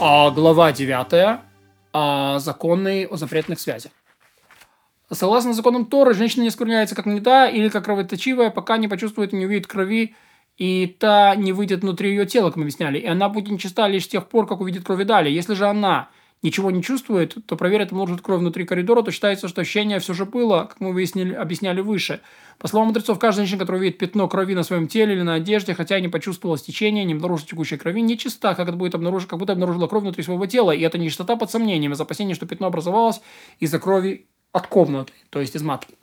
А глава 9 а, законы о запретных связях. Согласно законам Торы, женщина не скверняется как та или как кровоточивая, пока не почувствует и не увидит крови, и та не выйдет внутри ее тела, как мы объясняли. И она будет нечиста лишь с тех пор, как увидит крови далее. Если же она ничего не чувствует, то проверят может кровь внутри коридора, то считается, что ощущение все же было, как мы выяснили, объясняли выше. По словам мудрецов, каждая женщина, которая видит пятно крови на своем теле или на одежде, хотя и не почувствовала стечения, не обнаружила текущей крови, нечиста, как это будет обнаружить, как будто обнаружила кровь внутри своего тела. И это нечистота под сомнением, из опасения, что пятно образовалось из-за крови от комнаты, то есть из матки.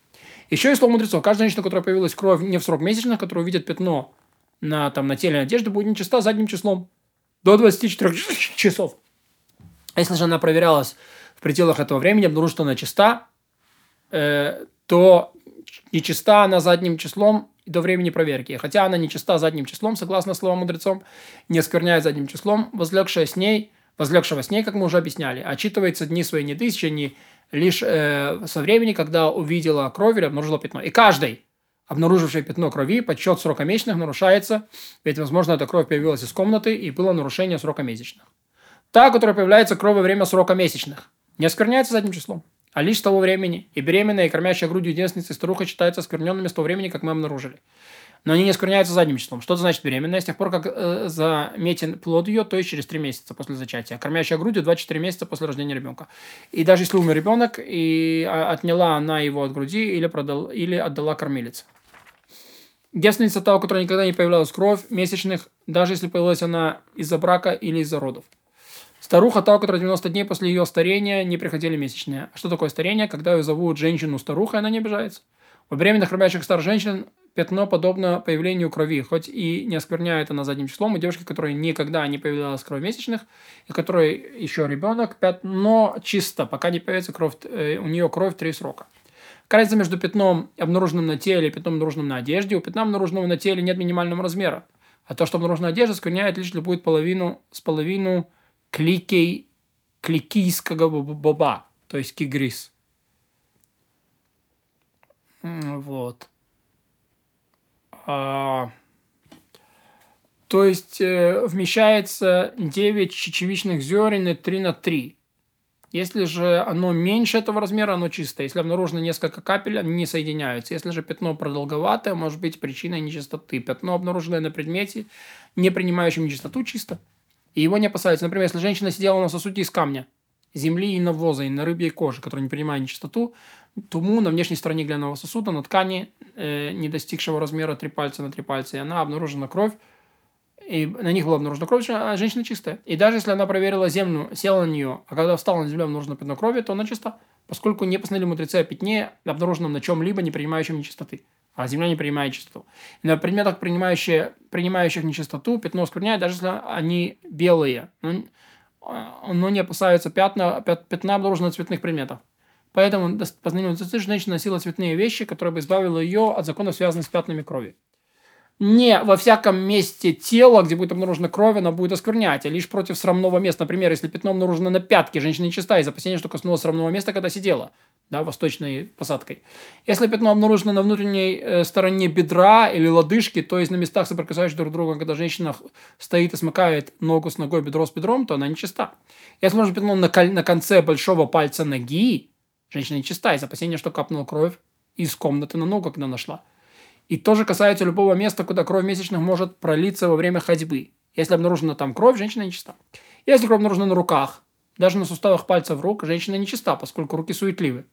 Еще и слово мудрецов. Каждая женщина, которая появилась кровь не в срок месячных, которая увидит пятно на, там, на теле одежды, будет нечиста задним числом до 24 часов. А если же она проверялась в пределах этого времени, обнаружила, что она чиста, э, то нечиста она задним числом до времени проверки. Хотя она нечиста задним числом, согласно словам мудрецом, не оскверняет задним числом, возлегшая с ней, возлегшего с ней, как мы уже объясняли, отчитывается дни своей неды в течение лишь э, со времени, когда увидела кровь или обнаружила пятно. И каждый, обнаруживший пятно крови, подсчет срока месячных нарушается, ведь, возможно, эта кровь появилась из комнаты и было нарушение срока месячных. Та, которая появляется кровь во время срока месячных, не оскверняется задним числом, а лишь с того времени, и беременная и кормящая грудью девственница и старуха считаются оскверненными с того времени, как мы обнаружили. Но они не оскверняются задним числом. Что это значит беременная? С тех пор, как э, заметен плод ее, то есть через 3 месяца после зачатия. Кормящая грудью 24 месяца после рождения ребенка. И даже если умер ребенок, и а, отняла она его от груди или, продал, или отдала кормилице. Девственница та, у которой никогда не появлялась кровь месячных, даже если появилась она из-за брака или из-за родов. Старуха, та, у которой 90 дней после ее старения не приходили месячные. А что такое старение? Когда ее зовут женщину старухой, она не обижается. У беременных рубящих стар женщин пятно подобно появлению крови, хоть и не оскверняет она задним числом. У девушки, которой никогда не появлялась кровь месячных, и которой еще ребенок, пятно чисто, пока не появится кровь, э, у нее кровь три срока. Разница между пятном, обнаруженным на теле, и пятном, обнаруженным на одежде. У пятна, обнаруженного на теле, нет минимального размера. А то, что обнаружено на одежде, скверняет лишь будет половину, с половину кликей, кликийского боба, то есть кигрис. Вот. А, то есть э, вмещается 9 чечевичных зерен и 3 на 3. Если же оно меньше этого размера, оно чистое. Если обнаружено несколько капель, они не соединяются. Если же пятно продолговатое, может быть причиной нечистоты. Пятно, обнаруженное на предмете, не принимающем нечистоту, чисто и его не опасаются. Например, если женщина сидела на сосуде из камня, земли и навоза, и на рыбьей коже, которая не принимает нечистоту, тому на внешней стороне глиняного сосуда, на ткани, э, не достигшего размера три пальца на три пальца, и она обнаружена кровь, и на них была обнаружена кровь, а женщина чистая. И даже если она проверила землю, села на нее, а когда встала на землю, обнаружено пятно крови, то она чиста, поскольку не постановили мудрецы о пятне, обнаруженном на чем-либо, не принимающем нечистоты а Земля не принимает чистоту. На предметах, принимающих, принимающих нечистоту, пятно оскверняет, даже если они белые. Но, а, но не опасаются пятна, пятна обнаружено цветных предметов. Поэтому по знанию женщина носила цветные вещи, которые бы избавили ее от законов, связанных с пятнами крови не во всяком месте тела, где будет обнаружена кровь, она будет осквернять, а лишь против срамного места. Например, если пятно обнаружено на пятке, женщина нечиста из опасения, что коснулась срамного места, когда сидела, да, восточной посадкой. Если пятно обнаружено на внутренней э, стороне бедра или лодыжки, то есть на местах, соприкасающихся друг с другом, когда женщина стоит и смыкает ногу с ногой, бедро с бедром, то она нечиста. Если обнаружено пятно на, на конце большого пальца ноги, женщина нечиста из опасения, что капнула кровь из комнаты на ногу, когда нашла. И тоже касается любого места, куда кровь месячных может пролиться во время ходьбы. Если обнаружена там кровь, женщина нечиста. Если кровь обнаружена на руках, даже на суставах пальцев рук, женщина нечиста, поскольку руки суетливы.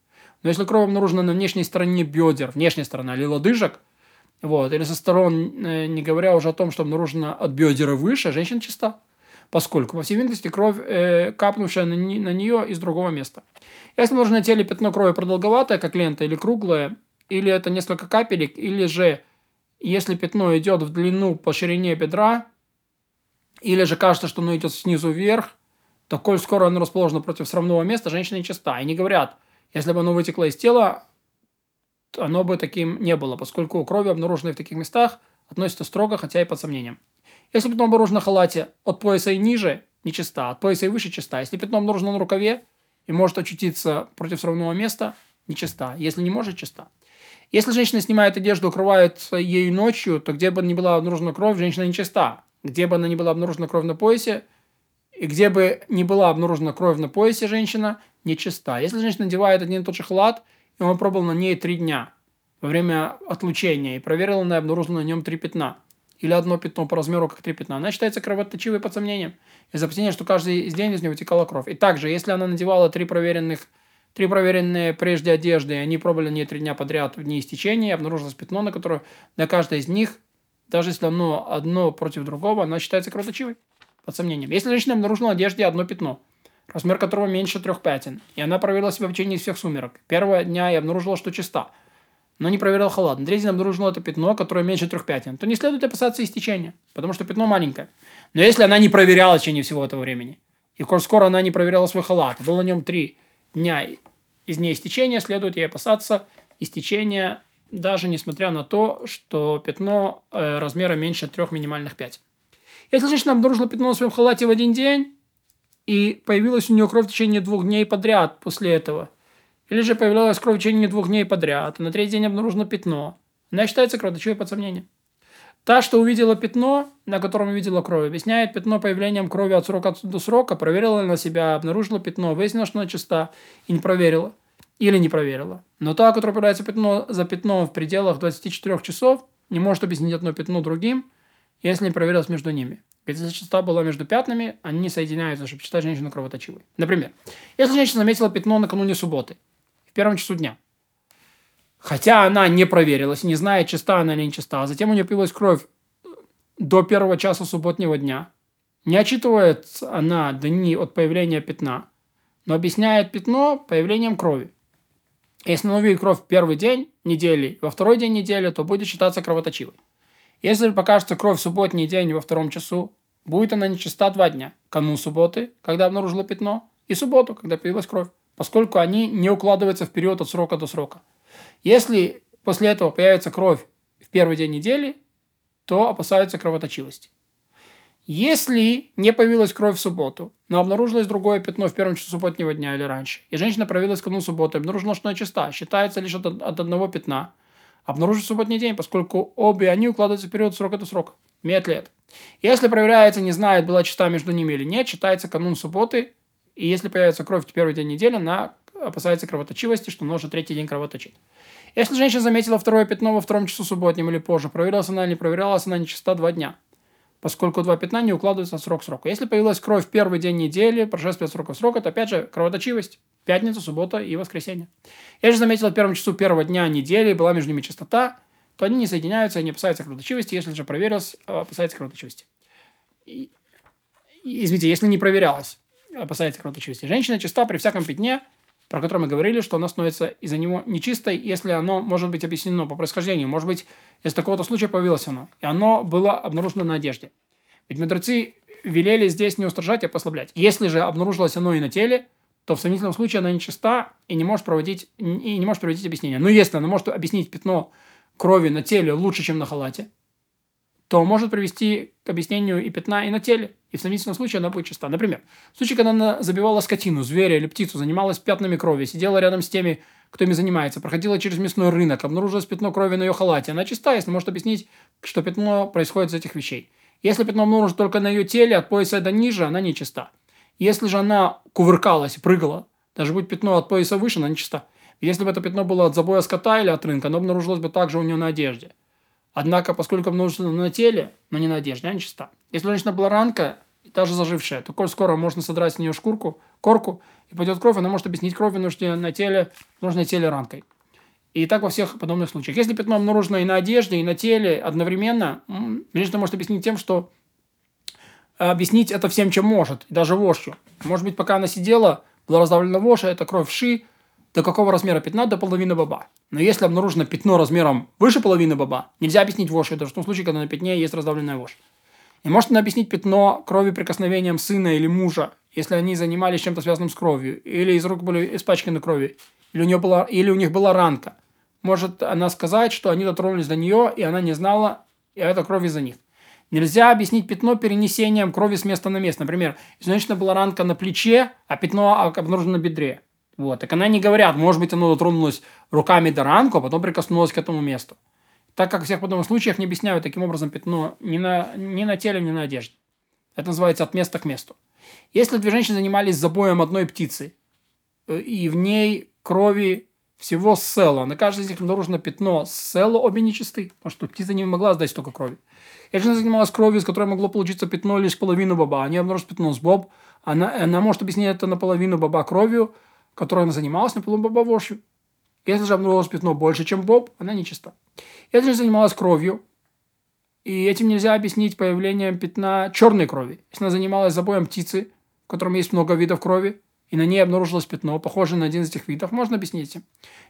Но если кровь обнаружена на внешней стороне бедер, внешняя сторона или лодыжек, вот, или со сторон, э, не говоря уже о том, что обнаружена от бедера выше, женщина чиста. Поскольку, по всей видимости, кровь, э, капнувшая на, на нее из другого места. Если обнаружено на теле пятно крови продолговатое, как лента, или круглое, или это несколько капелек, или же если пятно идет в длину по ширине бедра, или же кажется, что оно идет снизу вверх, то коль скоро оно расположено против срамного места, женщина нечиста. И не говорят, если бы оно вытекло из тела, оно бы таким не было, поскольку крови, обнаруженные в таких местах, относятся строго, хотя и под сомнением. Если пятно обнаружено на халате от пояса и ниже, нечиста, от пояса и выше чиста. Если пятно обнаружено на рукаве и может очутиться против срамного места, нечиста. Если не может, чиста. Если женщина снимает одежду, укрывает ею ночью, то где бы ни была обнаружена кровь, женщина нечиста. Где бы она ни была обнаружена кровь на поясе, И где бы ни была обнаружена кровь на поясе женщина, нечиста. Если женщина надевает один и тот же халат, и он пробовал на ней три дня во время отлучения и проверил она и обнаружила на нем три пятна, или одно пятно по размеру, как три пятна, она считается кровоточивой под сомнением. Из-за опасения, что каждый день из нее вытекала кровь. И также, если она надевала три проверенных Три проверенные прежде одежды, они пробовали не три дня подряд в дни истечения, обнаружилось пятно, на которое на каждой из них, даже если оно одно против другого, она считается кровоточивой, под сомнением. Если женщина обнаружила на одежде одно пятно, размер которого меньше трех пятен, и она проверила себя в течение всех сумерок, первого дня и обнаружила, что чиста, но не проверила халат, на третий день обнаружила это пятно, которое меньше трех пятен, то не следует опасаться истечения, потому что пятно маленькое. Но если она не проверяла в течение всего этого времени, и коль скоро она не проверяла свой халат, было на нем три дня из дней истечения, следует ей опасаться истечения, даже несмотря на то, что пятно э, размера меньше трех минимальных пять. Если женщина обнаружила пятно на своем халате в один день, и появилась у нее кровь в течение двух дней подряд после этого, или же появилась кровь в течение двух дней подряд, а на третий день обнаружено пятно, она считается кровоточивой под сомнением. Та, что увидела пятно, на котором увидела кровь, объясняет пятно появлением крови от срока до срока, проверила на себя, обнаружила пятно, выяснила, что она чиста, и не проверила. Или не проверила. Но та, которая появляется пятно за пятном в пределах 24 часов, не может объяснить одно пятно другим, если не проверилась между ними. Если частота была между пятнами, они соединяются, чтобы считать женщину кровоточивой. Например, если женщина заметила пятно накануне субботы, в первом часу дня, Хотя она не проверилась, не знает, чиста она или не чиста. А затем у нее появилась кровь до первого часа субботнего дня. Не отчитывает она дни от появления пятна, но объясняет пятно появлением крови. Если она увидит кровь в первый день недели, во второй день недели, то будет считаться кровоточивой. Если покажется кровь в субботний день во втором часу, будет она нечиста два дня. Канун субботы, когда обнаружила пятно, и субботу, когда появилась кровь, поскольку они не укладываются в период от срока до срока. Если после этого появится кровь в первый день недели, то опасаются кровоточивости. Если не появилась кровь в субботу, но обнаружилось другое пятно в первом часу субботнего дня или раньше, и женщина проявилась канун субботы, обнаружила, что она чиста, считается лишь от, от одного пятна, обнаружить субботний день, поскольку обе они укладываются в период срока до срока. Имеет это? Если проверяется, не знает, была чиста между ними или нет, считается канун субботы, и если появится кровь в первый день недели, она опасается кровоточивости, что может третий день кровоточить. Если женщина заметила второе пятно во втором часу субботнем или позже, проверилась она или не проверялась она нечиста два дня, поскольку два пятна не укладываются в срок срока. Если появилась кровь в первый день недели, прошествие срока срока, то опять же кровоточивость. Пятница, суббота и воскресенье. Если заметила в первом часу первого дня недели, была между ними чистота, то они не соединяются и не опасаются кровоточивости. Если же проверилась, опасается кровоточивости. И, извините, если не проверялась, опасается кровоточивости. Женщина чиста при всяком пятне, про которое мы говорили, что она становится из-за него нечистой, если оно может быть объяснено по происхождению. Может быть, из такого-то случая появилось оно, и оно было обнаружено на одежде. Ведь мудрецы велели здесь не устражать, а послаблять. Если же обнаружилось оно и на теле, то в сомнительном случае она нечиста и не может проводить, и не может проводить объяснение. Но если она может объяснить пятно крови на теле лучше, чем на халате, то может привести к объяснению и пятна, и на теле. И в сомнительном случае она будет чиста. Например, в случае, когда она забивала скотину, зверя или птицу, занималась пятнами крови, сидела рядом с теми, кто ими занимается, проходила через мясной рынок, обнаружилось пятно крови на ее халате, она чиста, если может объяснить, что пятно происходит из этих вещей. Если пятно обнаружено только на ее теле, от пояса до ниже, она не чиста. Если же она кувыркалась прыгала, даже будет пятно от пояса выше, она не чиста. Если бы это пятно было от забоя скота или от рынка, оно обнаружилось бы также у нее на одежде. Однако, поскольку обнаружено на теле, но не на одежде, она чиста. Если женщина была ранка, даже зажившая, то коль скоро можно содрать с нее шкурку, корку, и пойдет кровь, она может объяснить кровь, нужно на теле, нужно на теле ранкой. И так во всех подобных случаях. Если пятно обнаружено и на одежде, и на теле одновременно, женщина может объяснить тем, что э, объяснить это всем, чем может, даже вошью. Может быть, пока она сидела, была раздавлена вошь, а это кровь ши, до какого размера пятна? До половины баба. Но если обнаружено пятно размером выше половины баба, нельзя объяснить вошь. Это в том случае, когда на пятне есть раздавленная вошь. И может она объяснить пятно крови прикосновением сына или мужа, если они занимались чем-то связанным с кровью, или из рук были испачканы кровью, или у, нее была, или у них была ранка. Может она сказать, что они дотронулись до нее, и она не знала, и это кровь из-за них. Нельзя объяснить пятно перенесением крови с места на место. Например, если у была ранка на плече, а пятно обнаружено на бедре. Вот. Так она не говорят, может быть, оно дотронулось руками до ранку, а потом прикоснулось к этому месту. Так как в всех подобных случаях не объясняют таким образом пятно ни на, ни на теле, ни на одежде. Это называется от места к месту. Если две женщины занимались забоем одной птицы, э, и в ней крови всего села, на каждой из них обнаружено пятно села, обе нечисты, потому что птица не могла сдать столько крови. Если она занималась кровью, из которой могло получиться пятно лишь половину баба, они обнаружат пятно с боб, она, она может объяснить это наполовину баба кровью, которой она занималась, наполовину баба вошью. Если же обнаружилось пятно больше, чем боб, она нечиста. Если же занималась кровью, и этим нельзя объяснить появлением пятна черной крови. Если она занималась забоем птицы, в котором есть много видов крови, и на ней обнаружилось пятно, похожее на один из этих видов, можно объяснить.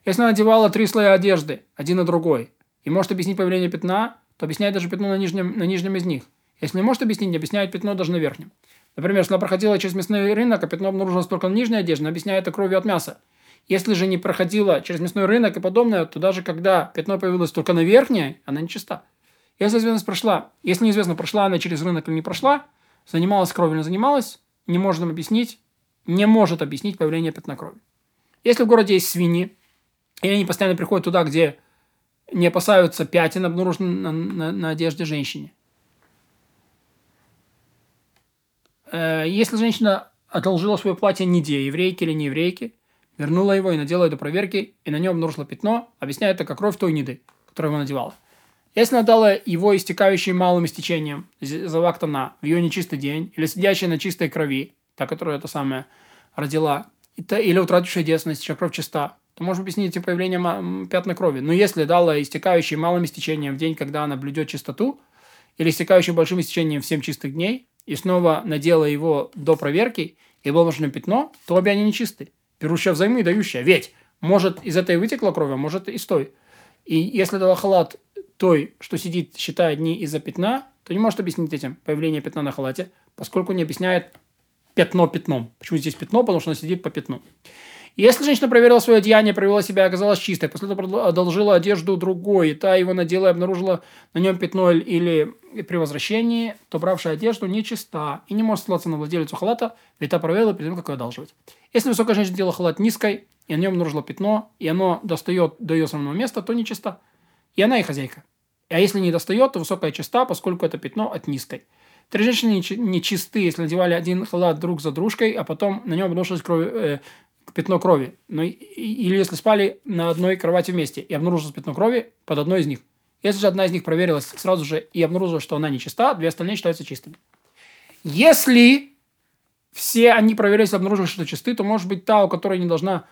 Если она надевала три слоя одежды, один на другой, и может объяснить появление пятна, то объясняет даже пятно на нижнем, на нижнем из них. Если не может объяснить, не объясняет пятно даже на верхнем. Например, если она проходила через мясной рынок, а пятно обнаружилось только на нижней одежде, объясняет это кровью от мяса. Если же не проходила через мясной рынок и подобное, то даже когда пятно появилось только на верхней, она нечиста. Если известность прошла, если неизвестно, прошла она через рынок или не прошла, занималась кровью или не занималась, не можем объяснить, не может объяснить появление пятна крови. Если в городе есть свиньи, и они постоянно приходят туда, где не опасаются пятен, обнаруженных на, на, на одежде женщине. Э, если женщина одолжила свое платье неде, еврейке или не еврейке, вернула его и надела это проверки, и на нем обнаружила пятно, объясняет это как кровь той неды, которую она надевала. Если она дала его истекающий малым истечением завактана в ее нечистый день, или сидящая на чистой крови, та, которая это самое родила, или утратившая девственность, чья кровь чиста, то можно объяснить этим появлением пятна крови. Но если дала истекающий малым истечением в день, когда она блюдет чистоту, или истекающий большим истечением в 7 чистых дней, и снова надела его до проверки, и было нужно пятно, то обе они нечисты. Берущая взаймы и дающая. Ведь может из этой вытекла кровь, а может из той. И если дала халат той, что сидит, считая дни из-за пятна, то не может объяснить этим появление пятна на халате, поскольку не объясняет пятно пятном. Почему здесь пятно? Потому что она сидит по пятну. Если женщина проверила свое одеяние, провела себя, оказалась чистой, после этого одолжила одежду другой, и та его надела и обнаружила на нем пятно или при возвращении, то бравшая одежду нечиста и не может ссылаться на владелицу халата, ведь та проверила перед тем, как ее одалживать. Если высокая женщина делала халат низкой, и на нем обнаружила пятно, и оно достает до ее основного места, то нечиста. И она и хозяйка. А если не достает, то высокая чиста, поскольку это пятно от низкой. Три женщины не чисты, если надевали один халат друг за дружкой, а потом на нем обнаружилось кровь, э, пятно крови. Но, или если спали на одной кровати вместе и обнаружилось пятно крови под одной из них. Если же одна из них проверилась сразу же и обнаружилось, что она не чиста, две остальные считаются чистыми. Если все они проверились и обнаружилось, что чисты, то может быть та, у которой не должна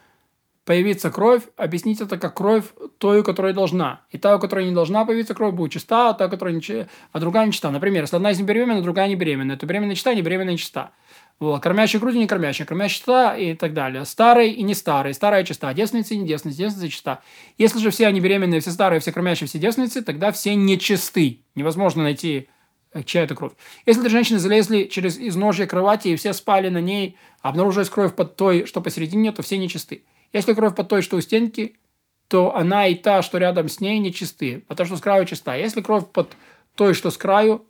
появиться кровь, объяснить это как кровь той, у которой должна. И та, у которой не должна появиться кровь, будет чиста, а та, которая не, а другая не чиста. Например, если одна из них беременна, другая не беременна, то беременная чиста, не беременная чиста. Вот. Кормящая грудью, не кормящая, кормящая чиста и так далее. Старый и не старый, старая чиста, девственница и не девственница, девственница чиста. Если же все они беременные, все старые, все кормящие, все девственницы, тогда все нечисты. Невозможно найти э, чья это кровь. Если три женщины залезли через изножье кровати и все спали на ней, обнаружилась кровь под той, что посередине, то все нечисты. Если кровь под той, что у стенки, то она и та, что рядом с ней, нечисты, а та, что с краю, чиста. Если кровь под той, что с краю,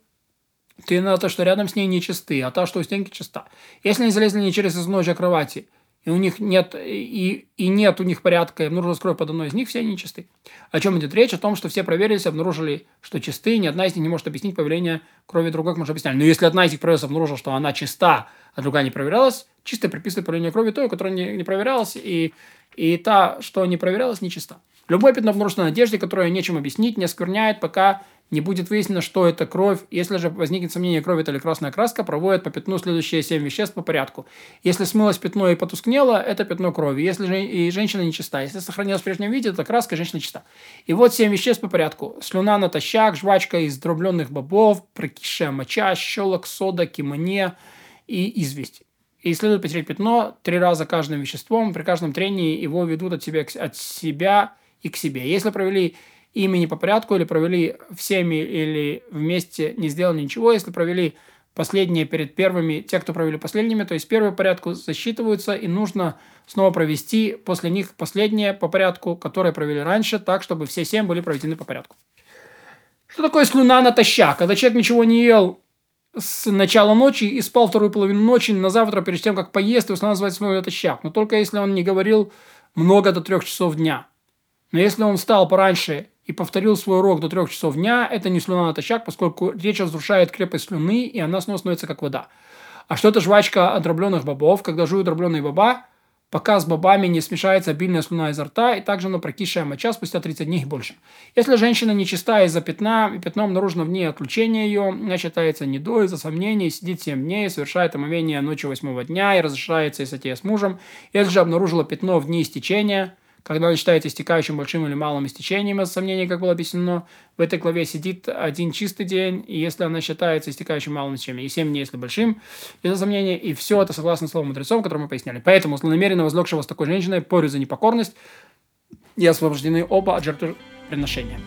ты на то, что рядом с ней не чисты, а та, что у стенки чиста. Если они залезли не через изножье кровати, и у них нет, и, и нет у них порядка, и обнаружилась кровь под одной из них, все они чисты. О чем идет речь? О том, что все проверились, обнаружили, что чисты, ни одна из них не может объяснить появление крови другой, как мы уже объясняли. Но если одна из них проверилась, обнаружила, что она чиста, а другая не проверялась, чисто приписывает появление крови той, которая не, не проверялась, и, и та, что не проверялась, нечиста. Любое пятно обнаружено на одежде, которое нечем объяснить, не оскверняет, пока не будет выяснено, что это кровь. Если же возникнет сомнение, кровь это или красная краска, проводят по пятну следующие семь веществ по порядку. Если смылось пятно и потускнело, это пятно крови. Если же и женщина не чиста. Если сохранилась в прежнем виде, то краска женщина чиста. И вот семь веществ по порядку. Слюна натощак, жвачка из дробленных бобов, прокисшая моча, щелок, сода, кимоне и известь. И следует потерять пятно три раза каждым веществом. При каждом трении его ведут от себя, от себя и к себе. Если провели имени по порядку или провели всеми или вместе не сделали ничего. Если провели последние перед первыми, те, кто провели последними, то есть первые по порядку засчитываются, и нужно снова провести после них последние по порядку, которые провели раньше, так, чтобы все семь были проведены по порядку. Что такое слюна натощак? Когда человек ничего не ел с начала ночи и спал вторую половину ночи на завтра, перед тем, как поест, и называется слюна натощак. Но только если он не говорил много до трех часов дня. Но если он встал пораньше и повторил свой урок до трех часов дня, это не слюна натощак, поскольку речь разрушает крепость слюны, и она снова становится как вода. А что это жвачка от дробленых бобов? Когда жуют дробленые боба, пока с бобами не смешается обильная слюна изо рта, и также на прокисшая моча спустя 30 дней и больше. Если женщина нечиста из-за пятна, и пятно обнаружено в ней отлучение ее, она считается недой из-за сомнений, сидит 7 дней, совершает омовение ночью восьмого дня и разрешается и сатея с мужем. Если же обнаружила пятно в дни истечения, когда он считается истекающим большим или малым истечением из сомнений, как было объяснено, в этой главе сидит один чистый день, и если она считается истекающим малым истечением, и 7 дней, если большим, из-за сомнения, и все это согласно слову мудрецов, которые мы поясняли. Поэтому злонамеренно возлегшего с такой женщиной порю за непокорность и освобождены оба от жертвоприношения.